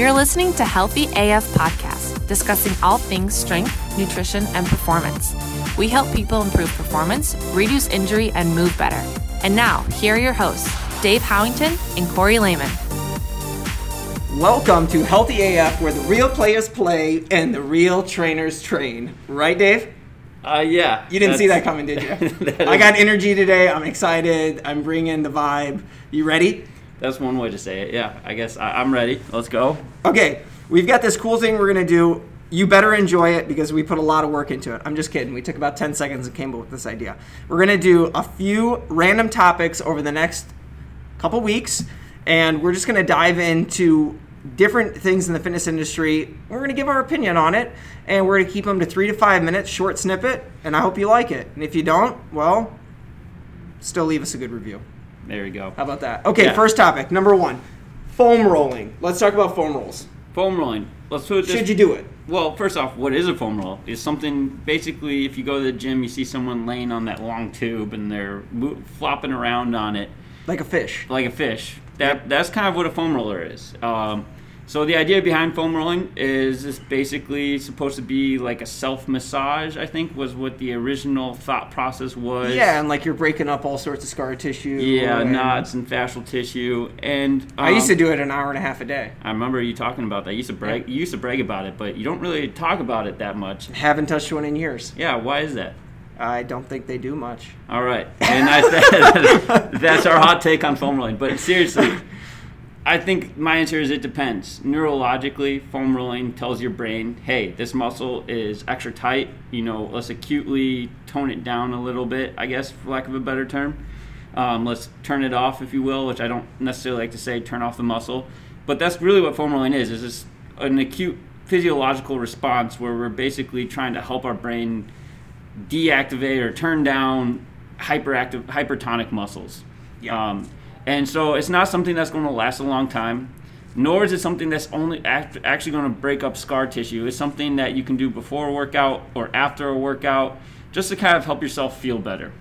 You're listening to Healthy AF Podcast, discussing all things strength, nutrition, and performance. We help people improve performance, reduce injury, and move better. And now, here are your hosts, Dave Howington and Corey Lehman. Welcome to Healthy AF, where the real players play and the real trainers train. Right, Dave? Uh, yeah. You didn't see that coming, did you? that I got energy today. I'm excited. I'm bringing the vibe. You ready? That's one way to say it. Yeah, I guess I, I'm ready. Let's go. Okay, we've got this cool thing we're to do. You better enjoy it because we put a lot of work into it. I'm just kidding. We took about 10 seconds and came up with this idea. We're to do a few random topics over the next couple weeks, and we're just to dive into different things in the fitness industry. We're going to give our opinion on it, and we're going to keep them to three to five minutes, short snippet, and I hope you like it. And if you don't, well, still leave us a good review. There we go. How about that? Okay, Yeah. first topic, number one foam rolling. Let's talk about foam rolls. Foam rolling. Let's put this. Should you do it? Well, first off, what is a foam roll? It's something basically if you go to the gym, you see someone laying on that long tube and they're flopping around on it Like a fish. like a fish. That that's kind of what a foam roller is. Um, so the idea behind foam rolling is it's basically supposed to be like a self massage. I think was what the original thought process was. Yeah, and like you're breaking up all sorts of scar tissue. Yeah, and- knots and fascial tissue, and um, I used to do it an hour and a half a day. I remember you talking about that. You used to brag. You used to brag about it, but you don't really talk about it that much. Haven't touched one in years. Yeah, why is that? I don't think they do much. All right, and I, that's our hot take on foam rolling. But seriously, I think my answer is it depends. Neurologically, foam rolling tells your brain, "Hey, this muscle is extra tight. You know, let's acutely tone it down a little bit. I guess, for lack of a better term, um, let's turn it off, if you will. Which I don't necessarily like to say, turn off the muscle, but that's really what foam rolling is. Is just an acute physiological response where we're basically trying to help our brain deactivate or turn down hyperactive hypertonic muscles. Yeah. Um, and so it's not something that's going to last a long time, nor is it something that's only act- actually going to break up scar tissue. It's something that you can do before a workout or after a workout, just to kind of help yourself feel better.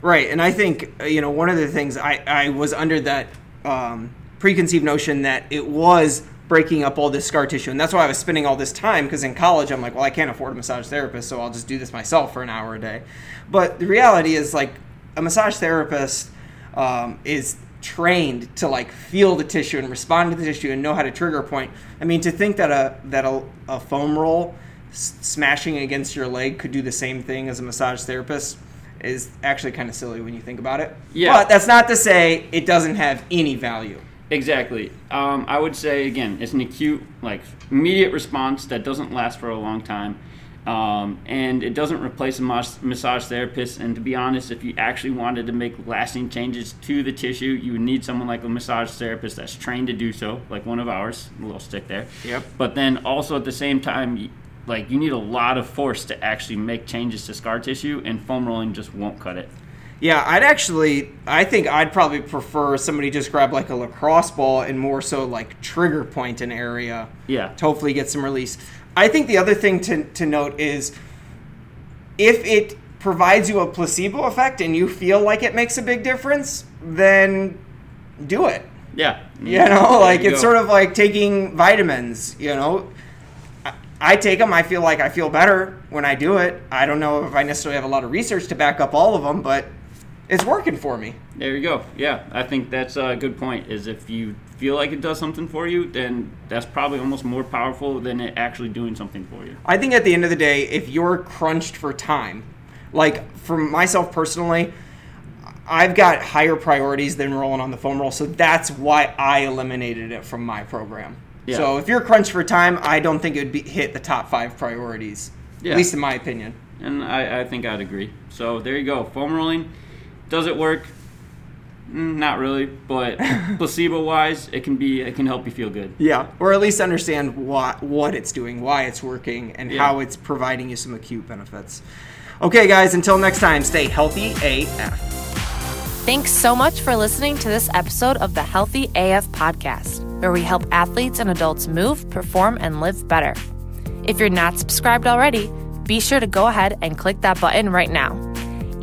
Right, and I think uh, you know one of the things I I was under that um, preconceived notion that it was breaking up all this scar tissue, and that's why I was spending all this time. Because in college, I'm like, well, I can't afford a massage therapist, so I'll just do this myself for an hour a day. But the reality is, like, a massage therapist um, is trained to like feel the tissue and respond to the tissue and know how to trigger a point. I mean, to think that a that a, a foam roll s- smashing against your leg could do the same thing as a massage therapist is actually kind of silly when you think about it. Yeah. But that's not to say it doesn't have any value. Exactly. Um, I would say again, it's an acute, like immediate response that doesn't last for a long time, um, and it doesn't replace a mas- massage therapist. And to be honest, if you actually wanted to make lasting changes to the tissue, you would need someone like a massage therapist that's trained to do so, like one of ours. A little stick there. Yep. But then also at the same time. Like you need a lot of force to actually make changes to scar tissue, and foam rolling just won't cut it. Yeah, I'd actually, I think I'd probably prefer somebody just grab like a lacrosse ball and more so like trigger point an area Yeah. to hopefully get some release. I think the other thing to, to note is if it provides you a placebo effect and you feel like it makes a big difference, then do it. Yeah. You know, like you it's go. sort of like taking vitamins, you know. I- I take them, I feel like I feel better when I do it. I don't know if I necessarily have a lot of research to back up all of them, but it's working for me. There you go. Yeah, I think that's a good point. Is if you feel like it does something for you, then that's probably almost more powerful than it actually doing something for you. I think at the end of the day, if you're crunched for time, like for myself personally, I've got higher priorities than rolling on the foam roll, so that's why I eliminated it from my program. Yeah. So if you're crunched for time, I don't think it would be, hit the top five priorities, Yeah. at least in my opinion. And I, I think I'd agree. So there you go. Foam rolling. Does it work? Mm, not really, but placebo wise, it can be. It can help you feel good. Yeah, or at least understand what what it's doing, why it's working, and Yeah. how it's providing you some acute benefits. Okay, guys, until next time, stay healthy AF. Thanks so much for listening to this episode of the Healthy AF podcast, where we help athletes and adults move, perform, and live better. If you're not subscribed already, be sure to go ahead and click that button right now.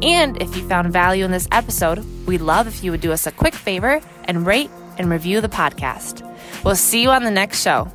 And if you found value in this episode, we'd love if you would do us a quick favor and rate and review the podcast. We'll see you on the next show.